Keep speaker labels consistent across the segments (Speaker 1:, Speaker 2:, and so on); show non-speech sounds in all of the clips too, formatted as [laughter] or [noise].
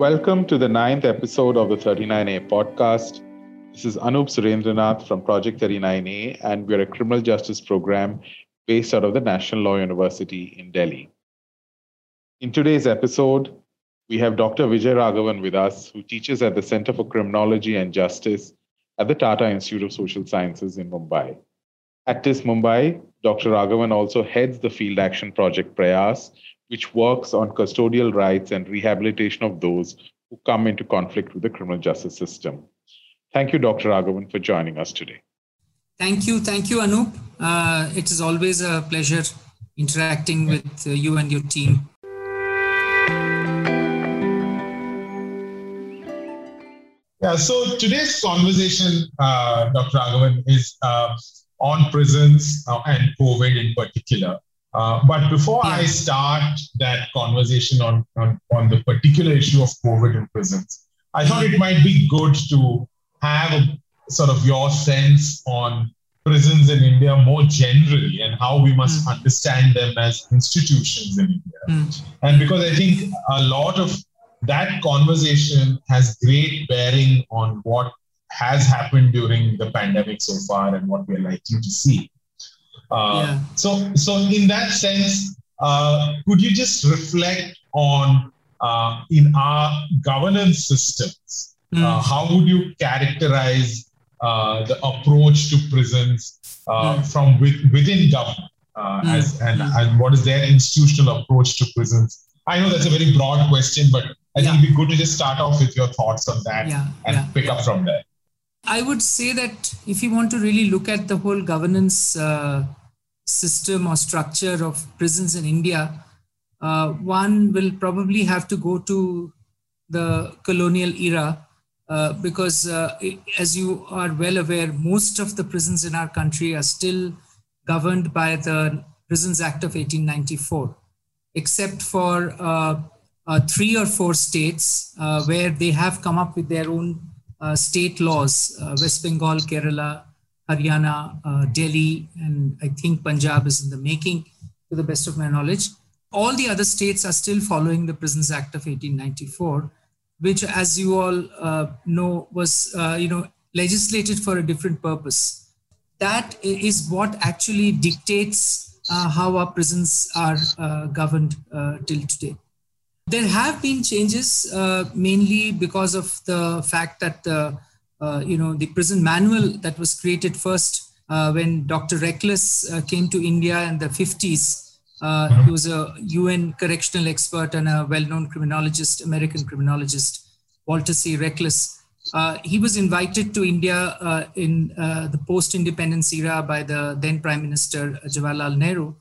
Speaker 1: Welcome to the ninth episode of the 39A podcast. This is Anup Surendranath from Project 39A, and we're a criminal justice program based out of the National Law University in Delhi. In today's episode, we have Dr. Vijay Raghavan with us, who teaches at the Center for Criminology and Justice at the Tata Institute of Social Sciences in Mumbai. At TISS Mumbai, Dr. Raghavan also heads the Field Action Project Prayas, which works on custodial rights and rehabilitation of those who come into conflict with the criminal justice system. Thank you, Dr. Raghavan, for joining us today.
Speaker 2: Thank you. Thank you, Anup. Uh, it is always a pleasure interacting with uh, you and your team.
Speaker 3: Yeah, so today's conversation, uh, Dr. Raghavan, is uh, on prisons uh, and COVID in particular. Uh, but before. I start that conversation on, on, on the particular issue of COVID in prisons, I thought it might be good to have a, sort of your sense on prisons in India more generally and how we must mm. understand them as institutions in India. Mm. And because I think a lot of that conversation has great bearing on what has happened during the pandemic so far and what we're likely to see. Uh, yeah. So, so in that sense, uh, could you just reflect on uh, in our governance systems? Mm. how would you characterize uh, the approach to prisons mm. from with, within government? Mm. As, and, hmm. and what is their institutional approach to prisons? I know that's a very broad question, but I think it'd be good to just start off with your thoughts on that yeah. and yeah. pick up from there.
Speaker 2: I would say that if you want to really look at the whole governance uh, system or structure of prisons in India, uh, one will probably have to go to the colonial era uh, because, uh, as you are well aware, most of the prisons in our country are still governed by the Prisons Act of 1894, except for uh, uh, three or four states uh, where they have come up with their own state laws West Bengal, Kerala, Haryana, uh, Delhi, and I think Punjab is in the making, to the best of my knowledge. All the other states are still following the Prisons Act of 1894, which, as you all uh, know, was uh, you know legislated for a different purpose. That is what actually dictates uh, how our prisons are uh, governed uh, till today. There have been changes, mainly because of the fact that the you know, the prison manual that was created first uh, when Dr. Reckless uh, came to India in the 50s. Uh-huh. He was a UN correctional expert and a well-known criminologist, American criminologist, Walter C. Reckless. Uh, he was invited to India uh, in the post-independence era by the then Prime Minister Jawaharlal Nehru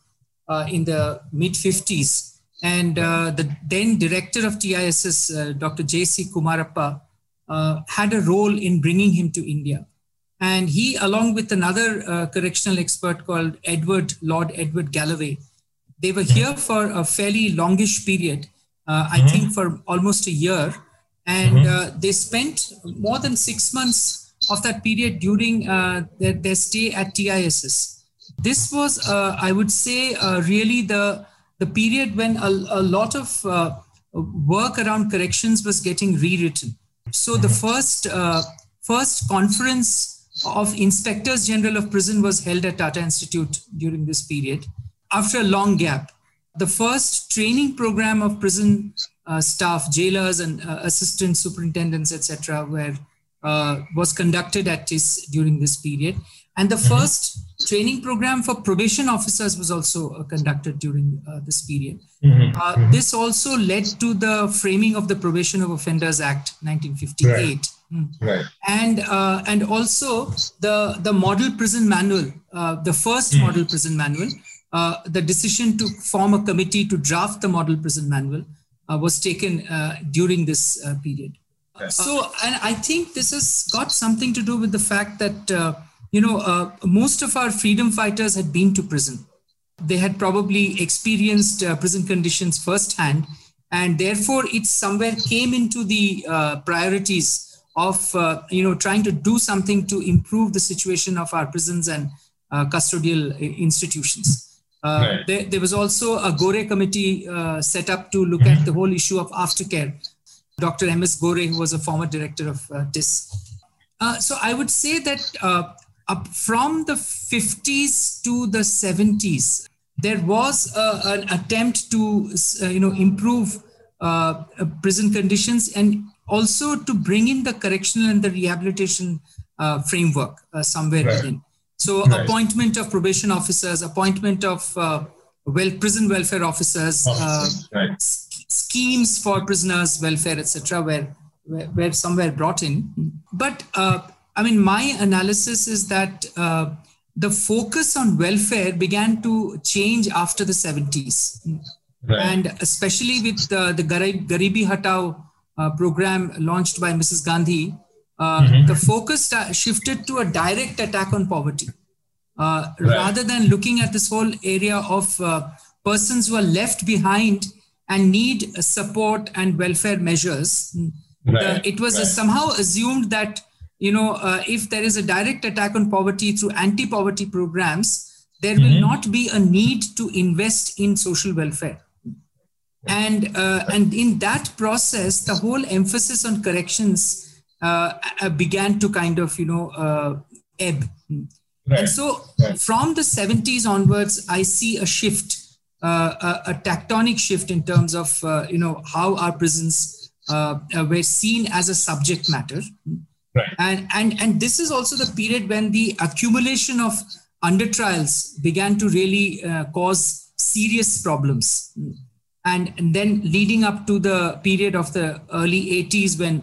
Speaker 2: in the mid 50s. And the then director of TISS, Dr. J.C. Kumarappa, uh, had a role in bringing him to India. And he, along with another uh, correctional expert called Edward, Lord Edward Galloway, they were here for a fairly longish period, uh, I mm-hmm. think for almost a year. And mm-hmm. Uh, they spent more than six months of that period during uh, their, their, stay at TISS. This was, uh, I would say, really the, the period when a, a lot of work around corrections was getting rewritten. So the first uh, first conference of inspectors general of prison was held at Tata Institute during this period. After a long gap, the first training program of prison uh, staff, jailers, and uh, assistant superintendents, etc., were uh, was conducted at TISS during this period, and the mm-hmm. first training program for probation officers was also uh, conducted during uh, this period. Mm-hmm. Uh, mm-hmm. This also led to the framing of the Probation of Offenders Act 1958. Right. Mm. Right. And uh, and also the the model prison manual, uh, the first mm. model prison manual, uh, the decision to form a committee to draft the model prison manual was taken during this period. Yes. So, and I think this has got something to do with the fact that you know, uh, most of our freedom fighters had been to prison. They had probably experienced uh, prison conditions firsthand, and therefore it somewhere came into the uh, priorities of uh, you know trying to do something to improve the situation of our prisons and uh, custodial uh, institutions. Right. There, there, was also a Gore committee set up to look at the whole issue of aftercare. Dr. M.S. Gore, who was a former director of uh. Uh, so I would say that uh, up from the 50s to the 70s, there was uh, an attempt to uh, you know improve uh, prison conditions and also to bring in the correctional and the rehabilitation framework somewhere right. within. So right. appointment of probation officers, appointment of well prison welfare officers, right. s- schemes for prisoners welfare, etc., were, some were brought in. But uh, I mean, my analysis is that uh, the focus on welfare began to change after the 70s. Right. And especially with uh, the Garibi Hatao uh, program launched by Mrs. Gandhi, uh, mm-hmm. the focus shifted to a direct attack on poverty. Uh, right. rather than looking at this whole area of uh, persons who are left behind and need support and welfare measures. Right. Uh, it was somehow assumed that you know uh, if there is a direct attack on poverty through anti-poverty programs, there mm-hmm. will not be a need to invest in social welfare. And uh, and in that process, the whole emphasis on corrections uh, began to kind of you know ebb. Right. And so right. from the 70s onwards, I see a shift, uh, a, a, tectonic shift in terms of, uh, you know, how our prisons uh, uh, were seen as a subject matter. Right. And, and, and this is also the period when the accumulation of under trials began to really uh, cause serious problems. And, and then leading up to the period of the early 80s when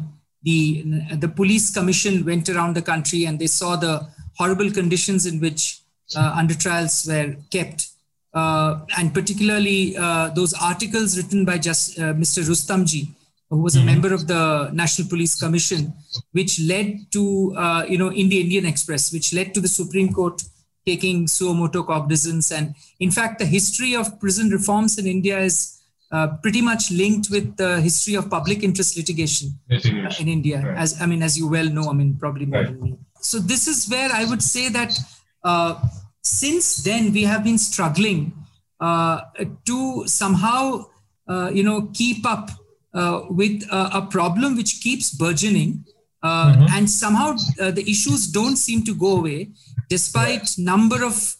Speaker 2: the, the police commission went around the country and they saw the horrible conditions in which uh, under trials were kept. Uh, and particularly uh, those articles written by just uh, Mr. Rustamji, who was a mm-hmm. member of the National Police Commission, which led to, uh, you know, in the Indian Express, which led to the Supreme Court taking suo motu cognizance. And in fact, the history of prison reforms in India is uh, pretty much linked with the history of public interest litigation, litigation. Uh, in India. Right. As I mean, as you well know, I mean, probably more right. than me. So this is where I would say that uh, since then we have been struggling uh, to somehow uh, you know keep up with a, a, problem which keeps burgeoning. Uh, mm-hmm. And somehow uh, the issues don't seem to go away, despite number of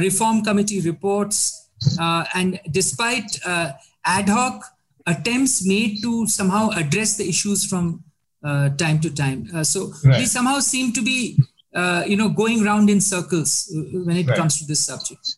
Speaker 2: reform committee reports and despite ad hoc attempts made to somehow address the issues from uh, time to time. Uh, so right. we somehow seem to be, uh, you know, going round in circles when it right. comes to this subject.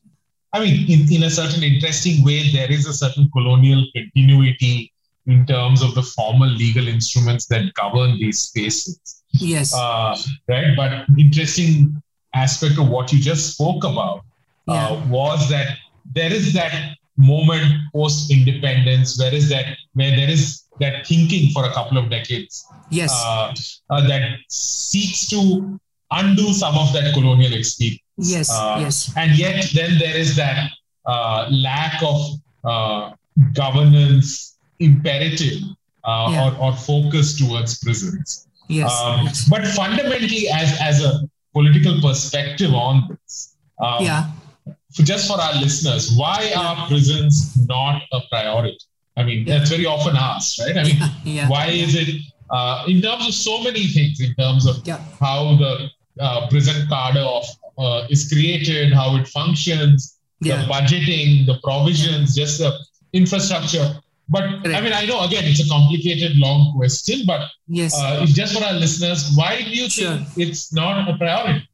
Speaker 3: I mean, in, in a certain interesting way, there is a certain colonial continuity in terms of the formal legal instruments that govern these spaces.
Speaker 2: Yes. Uh,
Speaker 3: right. But interesting aspect of what you just spoke about uh, yeah. was that there is that moment post independence, where is that where there is that thinking for a couple of decades.
Speaker 2: Yes. Uh,
Speaker 3: uh, that seeks to undo some of that colonial experience.
Speaker 2: Yes.
Speaker 3: Uh,
Speaker 2: yes.
Speaker 3: And yet, then there is that lack of governance imperative uh, yeah. or, or focus towards prisons.
Speaker 2: Yes. Um.
Speaker 3: But fundamentally, as, as a political perspective on this,
Speaker 2: um, yeah.
Speaker 3: For just for our listeners, why are prisons not a priority? I mean, yeah. that's very often asked, right? I mean, yeah, why is it uh, in terms of so many things, in terms of how the uh, prison cadre of uh, is created, how it functions, the budgeting, the provisions, just the infrastructure. But I mean, I know again it's a complicated, long question, but
Speaker 2: yes,
Speaker 3: uh, just for our listeners, why do you sure. think it's not a priority?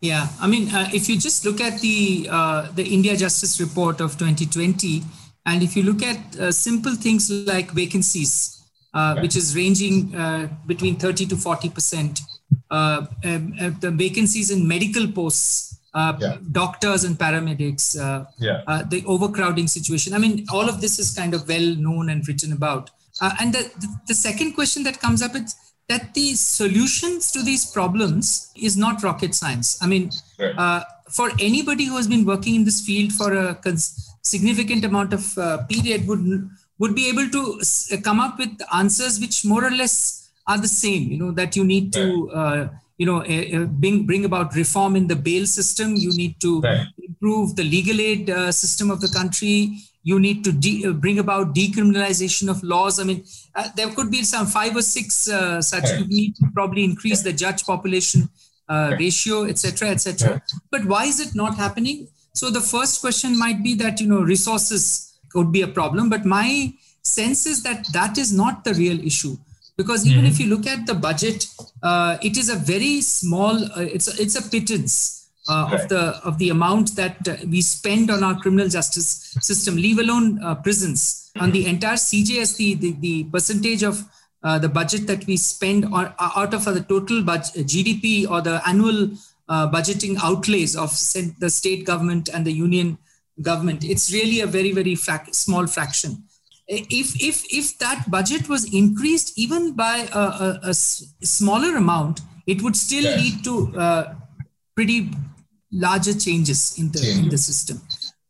Speaker 2: Yeah, I mean, uh, if you just look at the uh, the India Justice Report of 2020 and if you look at uh, simple things like vacancies, uh, which is ranging uh, between 30 to 40 percent, um, uh, the vacancies in medical posts, uh, yeah. doctors and paramedics,
Speaker 3: yeah.
Speaker 2: the overcrowding situation. I mean, all of this is kind of well known and written about. and the, the, the, second question that comes up is that the solutions to these problems is not rocket science. I mean, for anybody who has been working in this field for a cons- significant amount of uh, period would would be able to uh, come up with answers which more or less are the same you know that you need to uh, you know uh, bring bring about reform in the bail system you need to right. improve the legal aid uh, system of the country you need to de- uh, bring about decriminalization of laws. I mean, uh, there could be some five or six uh, such. You need to probably increase the judge population uh, ratio, etc., etc. But why is it not happening? So the first question might be that you know resources could be a problem, but my sense is that that is not the real issue because even mm-hmm. if you look at the budget, uh, it is a very small. Uh, it's a, it's a pittance uh, right. of the of the amount that uh, we spend on our criminal justice system, leave alone uh, prisons. On the entire CJS, the the, the percentage of uh, the budget that we spend on, out of the total budget, GDP or the annual uh, budgeting outlays of the state government and the union government, it's really a very very frac- small fraction. If if if that budget was increased even by a, a, a smaller amount, it would still yes. lead to pretty larger changes in the, in the system.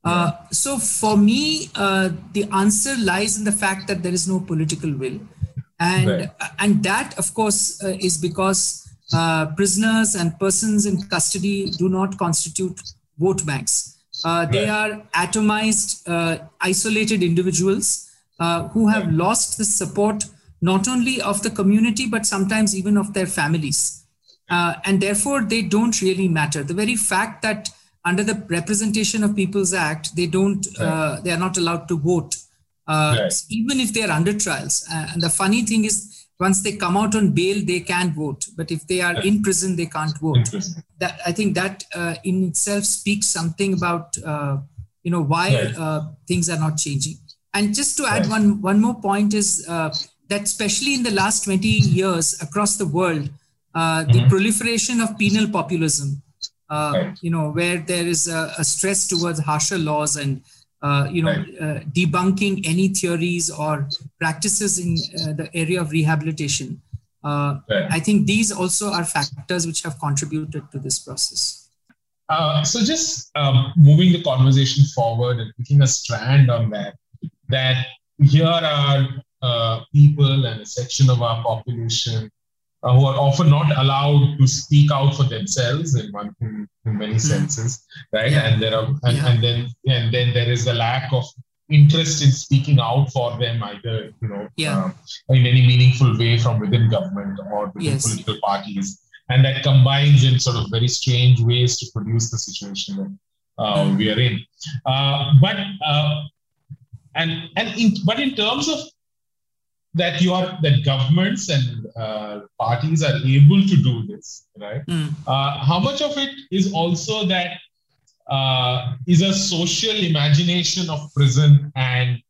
Speaker 2: Uh, so for me, uh, the answer lies in the fact that there is no political will, and right. and that of course uh, is because uh, prisoners and persons in custody do not constitute vote banks. Uh, they right. are atomized, uh, isolated individuals who have lost the support not only of the community but sometimes even of their families uh, and therefore they don't really matter. The very fact that under the Representation of People's Act, they don't, uh, they are not allowed to vote, uh, right. even if they are under trials. Uh, and the funny thing is, once they come out on bail, they can vote. But if they are in prison, they can't vote. That I think that uh, in itself speaks something about uh, you know why things are not changing. And just to add one one more point is that especially in the last 20 years across the world, uh, the mm-hmm. proliferation of penal populism, uh, right. you know, where there is a, a, stress towards harsher laws and, uh, you know, right. Uh, debunking any theories or practices in uh, the area of rehabilitation. Right. I think these also are factors which have contributed to this process.
Speaker 3: so just um, moving the conversation forward and picking a strand on that, that here are people and a section of our population uh, who are often not allowed to speak out for themselves in one in, in many mm. senses, right? Yeah. And there are and, yeah. and then and then there is a lack of interest in speaking out for them either you know yeah. uh, in any meaningful way from within government or within yes. political parties and that combines in sort of very strange ways to produce the situation that uh, mm. we are in uh, but uh, and and in, but in terms of that you are that governments and uh, parties are able to do this right mm. uh, how much of it is also that uh, is a social imagination of prison and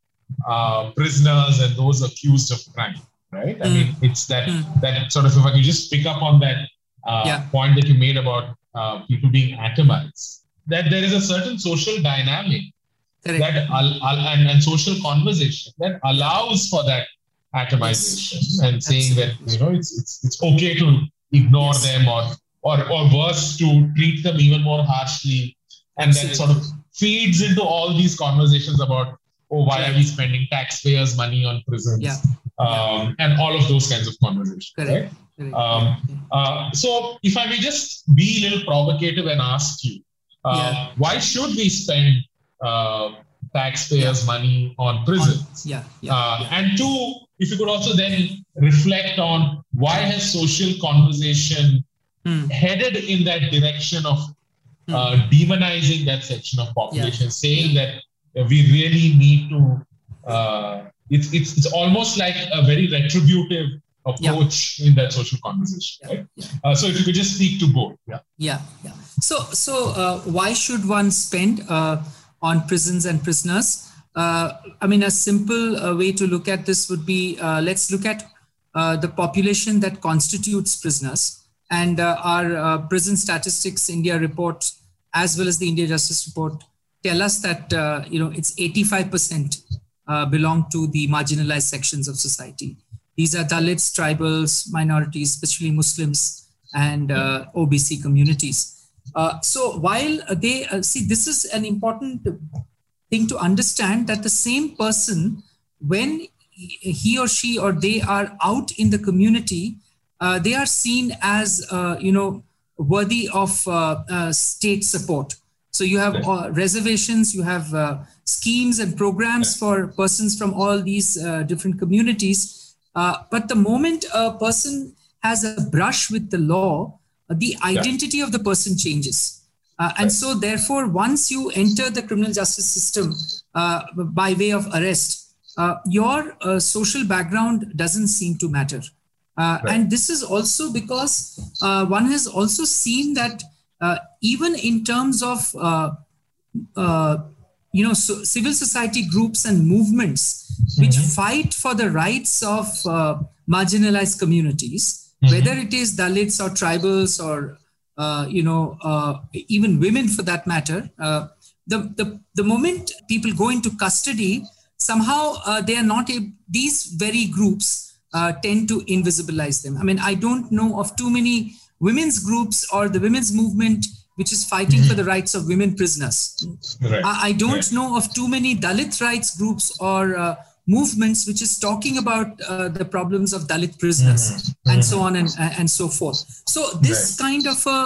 Speaker 3: uh, prisoners and those accused of crime right mm. i mean it's that mm. that sort of if i could just pick up on that uh, yeah. point that you made about uh, people being atomized that there is a certain social dynamic Correct. that and, and social conversation that allows for that atomization yes. and saying Absolutely. that you know it's it's it's okay to ignore yes. them or or or worse to treat them even more harshly and Absolutely. then sort of feeds into all these conversations about oh why Correct. are we spending taxpayers money on prisons
Speaker 2: yeah.
Speaker 3: Um, and all of those kinds of conversations Correct. right um, uh, so if i may just be a little provocative and ask you uh, yeah. why should we spend uh, taxpayers yeah. money on prisons
Speaker 2: on, yeah, yeah, uh,
Speaker 3: yeah, and two if you could also then reflect on why has social conversation mm. headed in that direction of mm. uh, demonizing that section of population, yeah. saying that we really need to. Uh, it's it's it's almost like a very retributive approach yeah. in that social conversation, right? Uh, so if you could just speak to both, yeah.
Speaker 2: Yeah, yeah. So so uh, why should one spend uh, on prisons and prisoners? Uh, I mean, a simple uh, way to look at this would be uh, let's look at uh, the population that constitutes prisoners. And uh, our uh, prison statistics India report, as well as the India Justice Report, tell us that you know it's 85% belong to the marginalized sections of society. These are Dalits, tribals, minorities, especially Muslims, and OBC communities. So while they see, this is an important thing to understand that the same person, when he or she or they are out in the community, uh, they are seen as, uh, you know, worthy of uh, uh state support. So you have uh, reservations, you have uh, schemes and programs for persons from all these uh, different communities. Uh, but the moment a person has a brush with the law, uh, the identity yeah. of the person changes. Uh, and so, therefore, once you enter the criminal justice system by way of arrest, your social background doesn't seem to matter. Right. And this is also because one has also seen that uh, even in terms of uh, uh, you know so civil society groups and movements which mm-hmm. fight for the rights of uh, marginalized communities mm-hmm. whether it is dalits or tribals or uh, you know uh, even women for that matter the, the the moment people go into custody somehow they are not a, these very groups tend to invisibilize them i mean i don't know of too many women's groups or the women's movement which is fighting mm-hmm. for the rights of women prisoners. Right. I, I, don't right. know of too many Dalit rights groups or uh, movements which is talking about uh, the problems of Dalit prisoners mm-hmm. and mm-hmm. so on and, and so forth. So this right. kind of a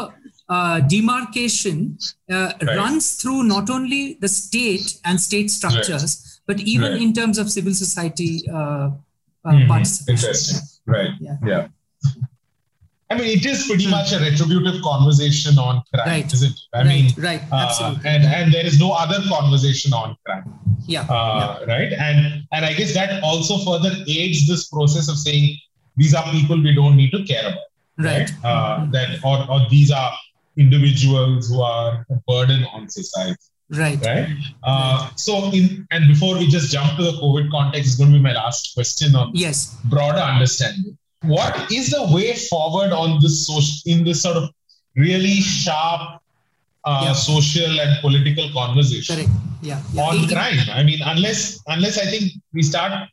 Speaker 2: uh, demarcation uh, runs through not only the state and state structures, but even in terms of civil society uh, uh,
Speaker 3: mm-hmm. participation. Interesting. Right. Yeah. yeah. I mean, it is pretty much a retributive conversation on crime, right. isn't it? I
Speaker 2: right.
Speaker 3: mean,
Speaker 2: right, uh, absolutely.
Speaker 3: And and there is no other conversation on crime.
Speaker 2: Yeah. Uh,
Speaker 3: yeah. Right. And and I guess that also further aids this process of saying these are people we don't need to care about.
Speaker 2: Right.
Speaker 3: right? Uh, mm-hmm. That or or these are individuals who are a burden on society.
Speaker 2: Right.
Speaker 3: Right. Uh, so, in and before we just jump to the COVID context, is going to be my last question on
Speaker 2: yes
Speaker 3: broader understanding what is the way forward on this social in this sort of really sharp uh, yeah. social and political conversation
Speaker 2: Correct. Yeah. yeah.
Speaker 3: on crime i mean unless unless i think we start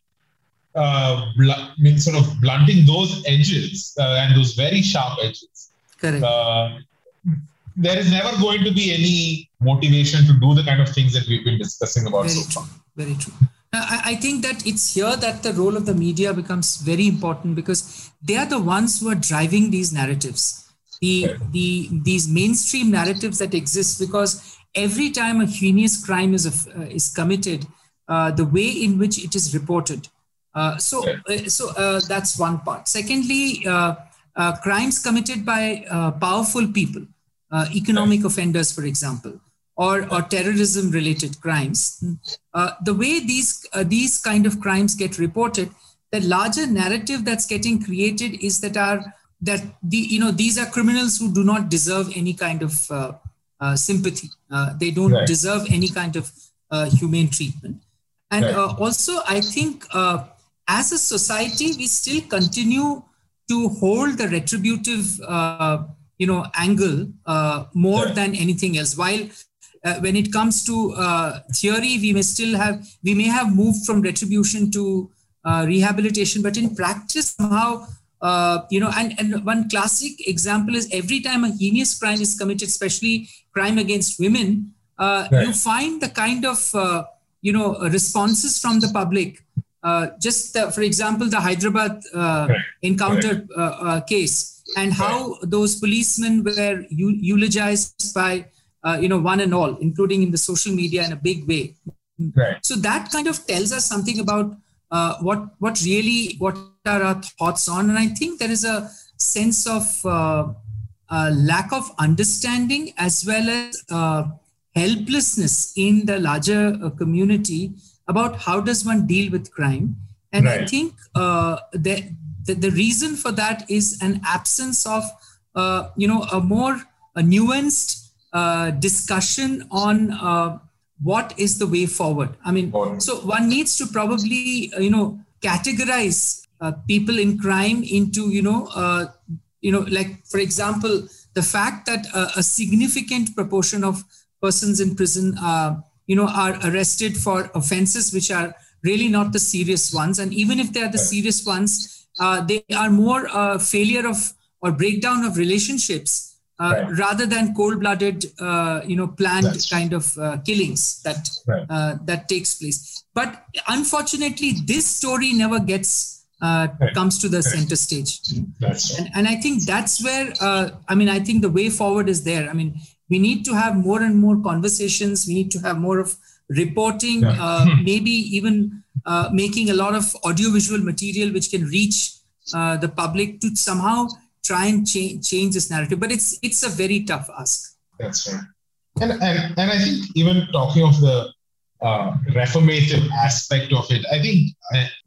Speaker 3: uh, bl- sort of blunting those edges uh, and those very sharp edges
Speaker 2: Correct. Uh,
Speaker 3: there is never going to be any motivation to do the kind of things that we've been discussing about
Speaker 2: very
Speaker 3: so
Speaker 2: true.
Speaker 3: far
Speaker 2: very true I think that it's here that the role of the media becomes very important because they are the ones who are driving these narratives, the the these mainstream narratives that exist. Because every time a heinous crime is uh, is committed, uh, the way in which it is reported. Uh, so uh, so uh, that's one part. Secondly, uh, crimes committed by powerful people, economic offenders, for example or, or terrorism related crimes. Uh, the way these, uh, these kind of crimes get reported, the larger narrative that's getting created is that are that the you know these are criminals who do not deserve any kind of uh, uh sympathy. Uh, they don't right. deserve any kind of uh, humane treatment. And right. also, I think as a society, we still continue to hold the retributive you know angle uh, more than anything else while uh, when it comes to uh, theory, we may still have, we may have moved from retribution to uh, rehabilitation, but in practice, somehow, uh, you know, and, and one classic example is every time a heinous crime is committed, especially crime against women, uh, right. you find the kind of, uh, you know, responses from the public. just for example, the Hyderabad right. encounter right. case and how those policemen were eulogized by uh, you know, one and all, including in the social media in a big way.
Speaker 3: Right.
Speaker 2: So that kind of tells us something about uh, what what really what are our thoughts on, and I think there is a sense of uh, lack of understanding as well as uh, helplessness in the larger uh, community about how does one deal with crime. And right. I think uh, the, the, the reason for that is an absence of you know a more a nuanced uh, discussion on uh, what is the way forward. I mean, so one needs to probably, uh, you know, categorize uh, people in crime into, you know, uh, you know, like for example, the fact that a significant proportion of persons in prison, you know, are arrested for offenses which are really not the serious ones, and even if they are the serious ones, they are more failure of or breakdown of relationships uh, right. rather than cold-blooded, uh, you know, planned That's kind of uh, killings that right. Uh, that takes place. But unfortunately, this story never gets uh, right. comes to the center stage. And, and, I think that's where I mean, I think the way forward is there. I mean, we need to have more and more conversations. We need to have more of reporting, yeah. uh, maybe even uh, making a lot of audiovisual material which can reach uh, the public to somehow try and change change this narrative. But it's it's a very tough ask.
Speaker 3: That's right. And and, and I think even talking of the uh, reformative aspect of it, I think,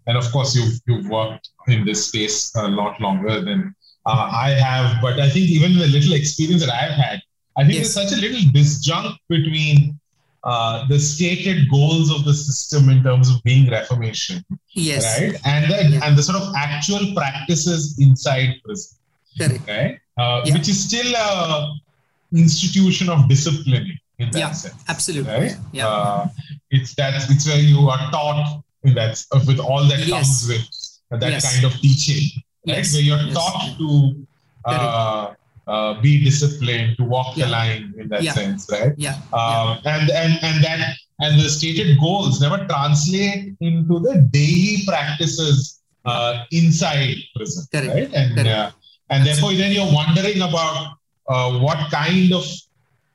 Speaker 3: and of course you've you've worked in this space a lot longer than uh, I have, but I think even the little experience that I've had, I think yes. there's such a little disjunct between uh, the stated goals of the system in terms of being reformation,
Speaker 2: yes,
Speaker 3: right, and the yeah. and the sort of actual practices inside prison,
Speaker 2: Correct.
Speaker 3: right, uh, yeah. which is still a institution of discipline in that
Speaker 2: yeah,
Speaker 3: sense,
Speaker 2: absolutely,
Speaker 3: right?
Speaker 2: Yeah,
Speaker 3: uh, it's that it's where you are taught in that with all that yes. comes with that yes. kind of teaching, right? Yes. Where you're taught to. Uh, uh, be disciplined, to walk yeah. the line in that
Speaker 2: yeah.
Speaker 3: sense, right?
Speaker 2: Yeah.
Speaker 3: Um, yeah. And and and that and the stated goals never translate into the daily practices uh, inside prison,
Speaker 2: Correct.
Speaker 3: right? And
Speaker 2: Correct.
Speaker 3: And therefore, then you're wondering about uh, what kind of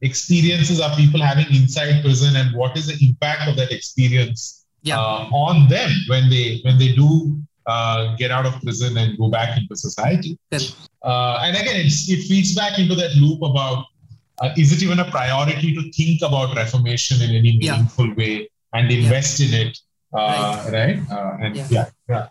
Speaker 3: experiences are people having inside prison, and what is the impact of that experience
Speaker 2: yeah.
Speaker 3: Uh, on them when they when they do uh, get out of prison and go back into society. Uh, and again, it feeds back into that loop about uh, is it even a priority to think about reformation in any meaningful yeah. way and invest yeah. in it, uh, right? right? Uh, and yeah, yeah.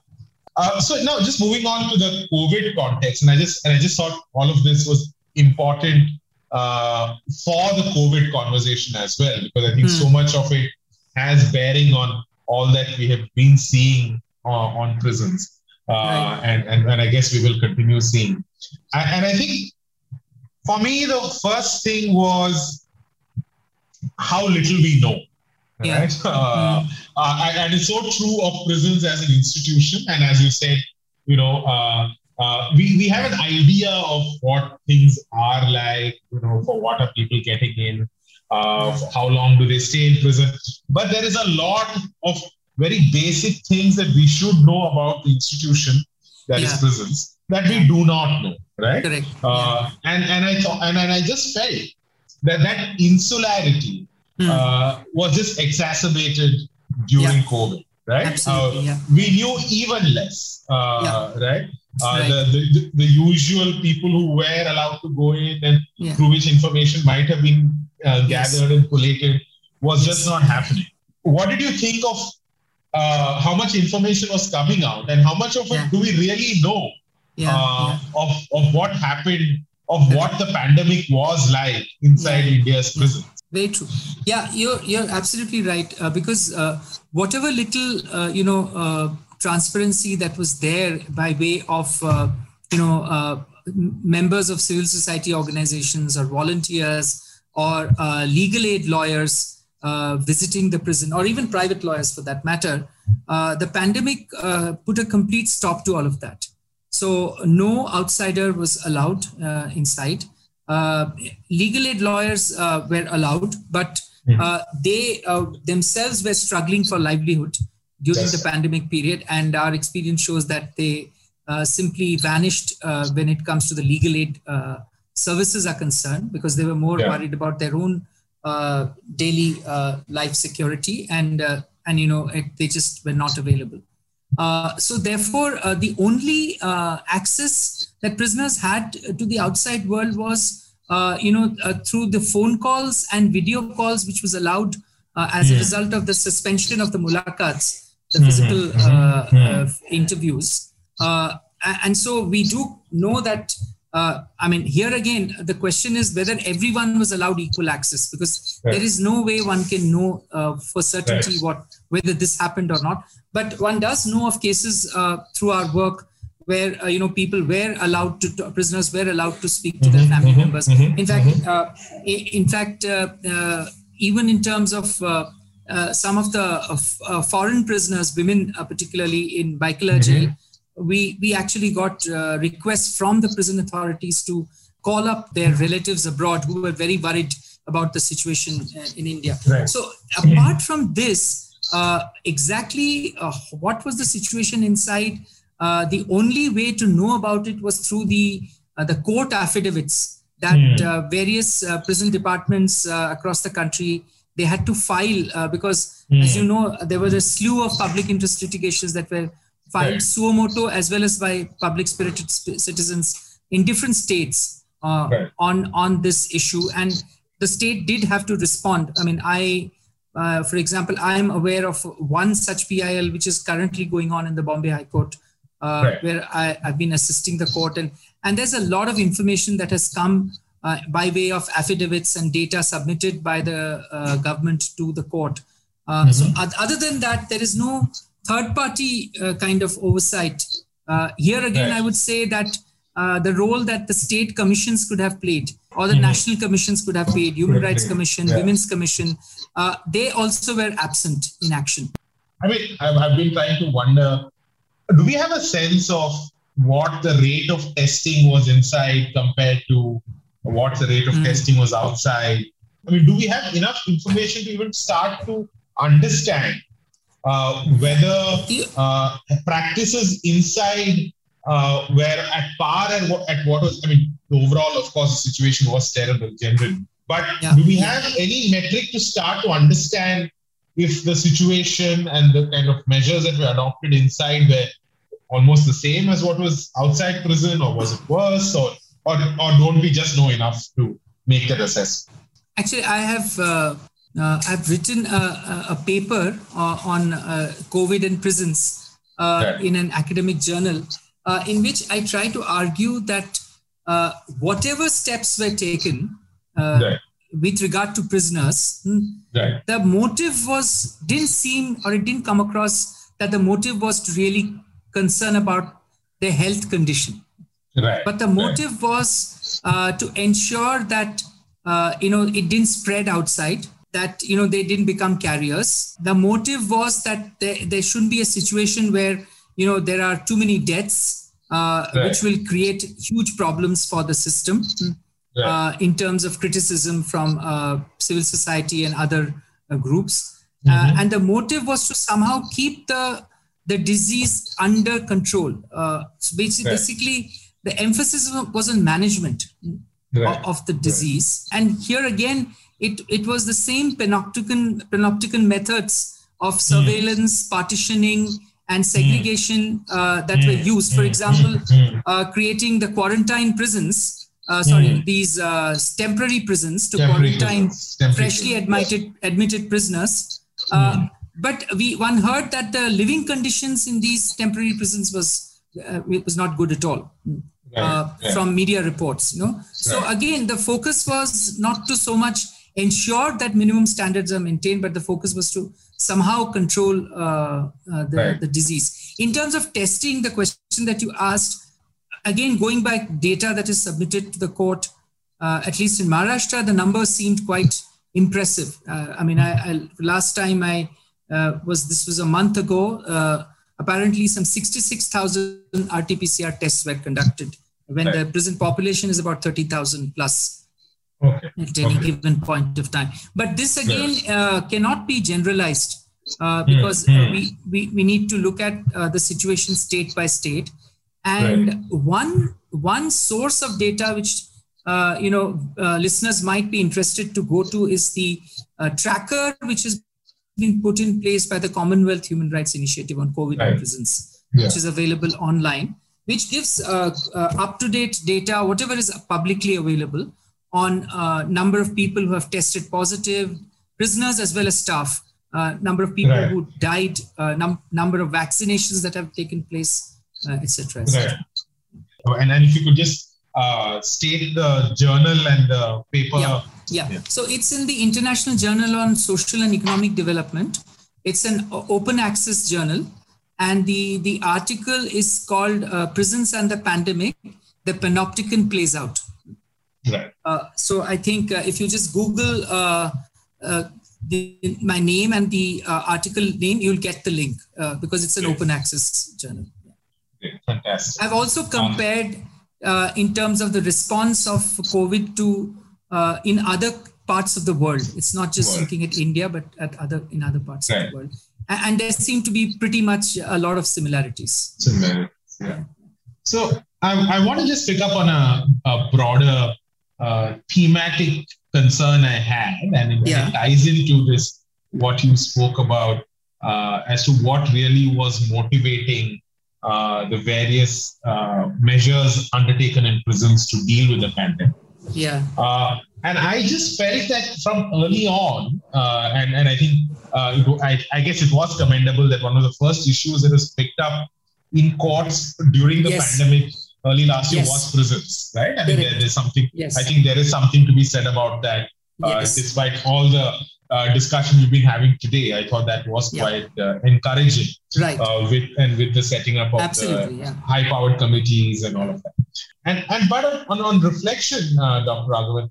Speaker 3: Uh, so now, just moving on to the COVID context, and I just and I just thought all of this was important for the COVID conversation as well, because I think mm. so much of it has bearing on all that we have been seeing uh, on prisons. Uh, right. and, and, and I guess we will continue seeing. And, and I think for me, the first thing was how little we know. Yeah. Right? [laughs] Uh, mm. Uh, and it's so true of prisons as an institution. And as you said, you know, uh, uh, we, we have an idea of what things are like, you know, for what are people getting in, uh, how long do they stay in prison. But there is a lot of very basic things that we should know about the institution that yeah. is prisons that we do not know, right?
Speaker 2: Correct.
Speaker 3: Uh, yeah. And and I thought and, and I just felt that that insularity mm. uh, was just exacerbated during yeah. COVID, right?
Speaker 2: Absolutely, uh, yeah.
Speaker 3: We knew even less, uh, right? Uh, right. The, the, the usual people who were allowed to go in and through which information might have been uh, gathered yes. and collated was yes. just not happening. What did you think of uh, how much information was coming out and how much of it do we really know
Speaker 2: yeah,
Speaker 3: uh, yeah. of of what happened of what the pandemic was like inside yeah. India's prisons.
Speaker 2: Very true. Yeah, you're you're absolutely right uh, because uh, whatever little uh, you know uh, transparency that was there by way of you know members of civil society organizations or volunteers or legal aid lawyers uh, visiting the prison, or even private lawyers for that matter, uh, the pandemic uh, put a complete stop to all of that. So no outsider was allowed uh, inside. Uh, legal aid lawyers uh, were allowed, but hmm. they themselves were struggling for livelihood during yes. the pandemic period, and our experience shows that they simply vanished when it comes to the legal aid services are concerned because they were more yeah. worried about their own uh, daily uh, life security, and uh, and you know it, they just were not available. Uh, so therefore, uh, the only uh, access that prisoners had to the outside world was, you know, through the phone calls and video calls, which was allowed as yeah. a hmm. result of the suspension of the mulaqats, the mm-hmm. physical mm-hmm. mm-hmm. interviews. and so we do know that uh, I mean, here again, the question is whether everyone was allowed equal access because right. there is no way one can know uh, for certainty right. what whether this happened or not. But one does know of cases uh, through our work where uh, you know people were allowed to prisoners were allowed to speak to mm-hmm, their family mm-hmm, members. Mm-hmm, in fact, mm-hmm. uh, in fact, uh, even in terms of some of the foreign prisoners, women particularly in Byculla jail we we actually got uh, requests from the prison authorities to call up their relatives abroad who were very worried about the situation uh, in India. Right. So apart from this, uh, exactly uh, what was the situation inside? Uh, the only way to know about it was through the uh, the court affidavits that mm. various prison departments across the country they had to file because, mm. as you know, there was a slew of public interest litigations that were filed right. suo motu as well as by public spirited citizens in different states uh, right. on on this issue and the state did have to respond i mean i uh, for example i am aware of one such pil which is currently going on in the bombay high court uh, right. where I, have been assisting the court and and there's a lot of information that has come uh, by way of affidavits and data submitted by the uh, government to the court uh, mm-hmm. so other than that there is no third party kind of oversight here again i would say that uh, the role that the state commissions could have played or the mm-hmm. national commissions could have played human rights commission yeah. women's commission uh, they also were absent in action
Speaker 3: i mean I've, I've been trying to wonder do we have a sense of what the rate of testing was inside compared to what the rate of mm. testing was outside i mean do we have enough information to even start to understand uh, whether uh, practices inside uh, were at par and what, at what was, I mean, overall, of course, the situation was terrible generally. But yeah. do we have any metric to start to understand if the situation and the kind of measures that were adopted inside were almost the same as what was outside prison, or was it worse, or or, or don't we just know enough to make that assessment?
Speaker 2: Actually, I have uh, uh, I've written a, a paper uh, on uh, COVID in prisons uh, in an academic journal, uh, in which I try to argue that uh, whatever steps were taken uh, right. with regard to prisoners, hmm, right. the motive was didn't seem or it didn't come across that the motive was to really concern about their health condition. Right. But the motive was uh, to ensure that uh, you know it didn't spread outside that you know they didn't become carriers the motive was that there, there shouldn't be a situation where you know there are too many deaths uh, right. which will create huge problems for the system right. uh, in terms of criticism from uh, civil society and other uh, groups uh, mm-hmm. and the motive was to somehow keep the the disease under control uh, so basically, right. basically the emphasis was on management of, of, the disease and here again it, it was the same panopticon panopticon methods of mm. surveillance mm. partitioning and segregation uh, that were used. For example, uh, creating the quarantine prisons, uh, sorry, these uh, temporary prisons to temporary quarantine freshly admitted admitted prisoners. Uh, but we one heard that the living conditions in these temporary prisons was uh, was not good at all. Right. From media reports, you know. Right. So again, the focus was not to so much ensure that minimum standards are maintained, but the focus was to somehow control uh, uh, the, right. the disease. In terms of testing, the question that you asked, again, going by data that is submitted to the court, uh, at least in Maharashtra, the numbers seemed quite impressive. Uh, I mean, I, I, last time I uh, was, this was a month ago, uh, apparently some 66,000 RT-PCR tests were conducted when right. the prison population is about 30,000 plus okay. at any okay. given point of time. But this again yes. uh, cannot be generalized uh, hmm. because mm. we, we, we need to look at uh, the situation state by state. And right. one one source of data which uh, you know uh, listeners might be interested to go to is the uh, tracker which has been put in place by the Commonwealth Human Rights Initiative on COVID right. prisons, yeah. which is available online, which gives up to date data, whatever is publicly available on uh, number of people who have tested positive, prisoners as well as staff, uh, number of people right. who died, uh, num- number of vaccinations that have taken place, etc. Et right.
Speaker 3: And, and if you could just uh, state the journal and the paper.
Speaker 2: Yeah. yeah. yeah. So it's in the International Journal on Social and Economic Development. It's an open access journal. And the, the article is called uh, Prisons and the Pandemic The Panopticon Plays Out. Right. Uh, so I think uh, if you just Google uh, uh the, my name and the uh, article name, you'll get the link uh, because it's an Great. open access journal.
Speaker 3: Great. Fantastic.
Speaker 2: I've also um, compared in terms of the response of COVID to in other parts of the world. It's not just world. looking at India, but at other in other parts right. of the world. And, and there seem to be pretty much a lot of similarities.
Speaker 3: Similarities, yeah. So I, I want to just pick up on a, a broader uh, thematic concern I had, and it, yeah. it, ties into this what you spoke about uh, as to what really was motivating uh, the various uh, measures undertaken in prisons to deal with the pandemic.
Speaker 2: Yeah.
Speaker 3: Uh, and I just felt that from early on, uh, and, and I think it, I, I, guess it was commendable that one of the first issues that was picked up in courts during the yes. pandemic early last year yes. was prisons, right? I mean, there, there's something, yes. I think there is something to be said about that. Uh, despite all the uh, discussion we've been having today, I thought that was yeah. quite uh, encouraging.
Speaker 2: Right.
Speaker 3: Uh, with and with the setting up of Absolutely, the yeah. high-powered committees and all of that. And and but on, on reflection, uh, Dr. Raghavan,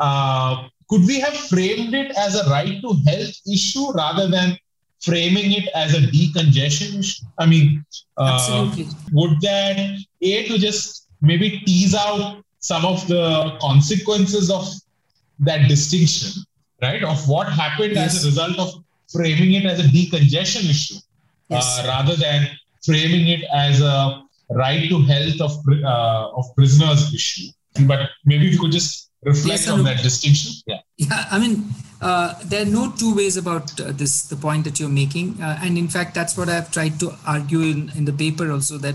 Speaker 3: uh, could we have framed it as a right to health issue rather than framing it as a decongestion issue? I mean,
Speaker 2: Absolutely.
Speaker 3: would that a to just maybe tease out some of the consequences of that distinction, right? Of what happened yes. as a result of framing it as a decongestion issue, yes. uh, rather than framing it as a right to health of uh, of prisoners issue. But maybe we could just reflect yes, on that distinction.
Speaker 2: Yeah. Yeah. I mean, uh, there are no two ways about uh, this. The point that you're making, uh, and in fact, that's what I've tried to argue in in the paper also that.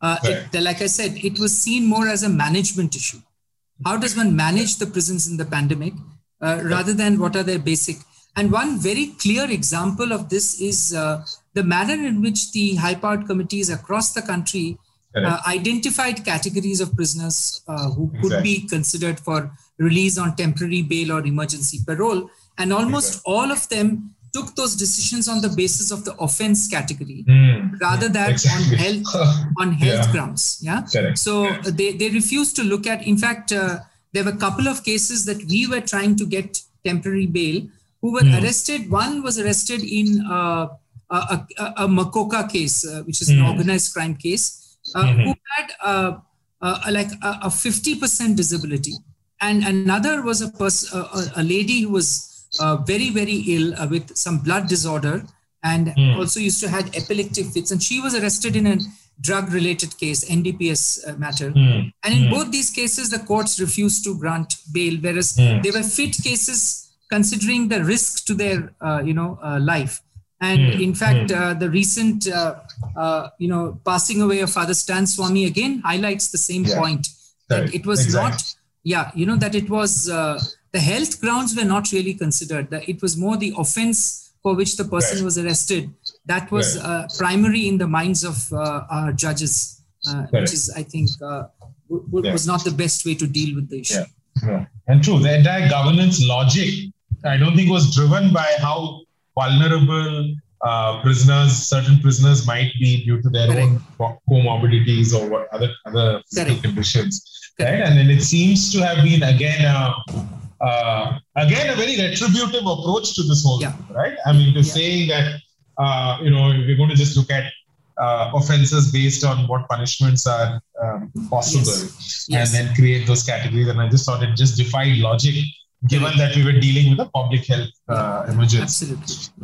Speaker 2: Uh, right. it, like I said, it was seen more as a management issue how does one manage the prisons in the pandemic uh, rather than what are their basic and one very clear example of this is uh, the manner in which the high powered committees across the country uh, identified categories of prisoners uh, who could exactly. be considered for release on temporary bail or emergency parole and almost all of them took those decisions on the basis of the offense category mm, rather than exactly. on health [laughs] on health yeah. grounds yeah Correct. so uh, they they refused to look at in fact uh, there were a couple of cases that we were trying to get temporary bail who were mm. arrested one was arrested in uh, a, a, a, MCOCA case uh, which is mm. an hmm. organized crime case mm-hmm. who had uh, like a, 50% disability and another was a person a lady who was uh, very, very ill uh, with some blood disorder and mm. also used to had epileptic fits. And she was arrested in a drug related case, NDPS uh, matter. Mm. And in mm. both these cases, the courts refused to grant bail, whereas hmm. they were fit cases considering the risk to their, uh, you know, uh, life. And hmm. in fact, hmm. uh, the recent, you know, passing away of Father Stan Swami again highlights the same yeah. point that it was exactly. not, yeah, you know, that it was the health grounds were not really considered. It was more the offense for which the person right. was arrested that was right. uh, primary in the minds of uh, our judges, uh, which is, I think, uh, w- w- was not the best way to deal with the issue.
Speaker 3: Yeah. And true, the entire governance logic, I don't think was driven by how vulnerable uh, prisoners, certain prisoners might be due to their Correct. own comorbidities or other other conditions, Correct. right? And then it seems to have been again a uh, again a very retributive approach to this whole yeah. thing, right? I mean, to yeah. saying that uh, you know we're going to just look at uh, offenses based on what punishments are um, possible, yes. Yes. and then create those categories. And I just thought it just defied logic, given that we were dealing with a public health uh, emergency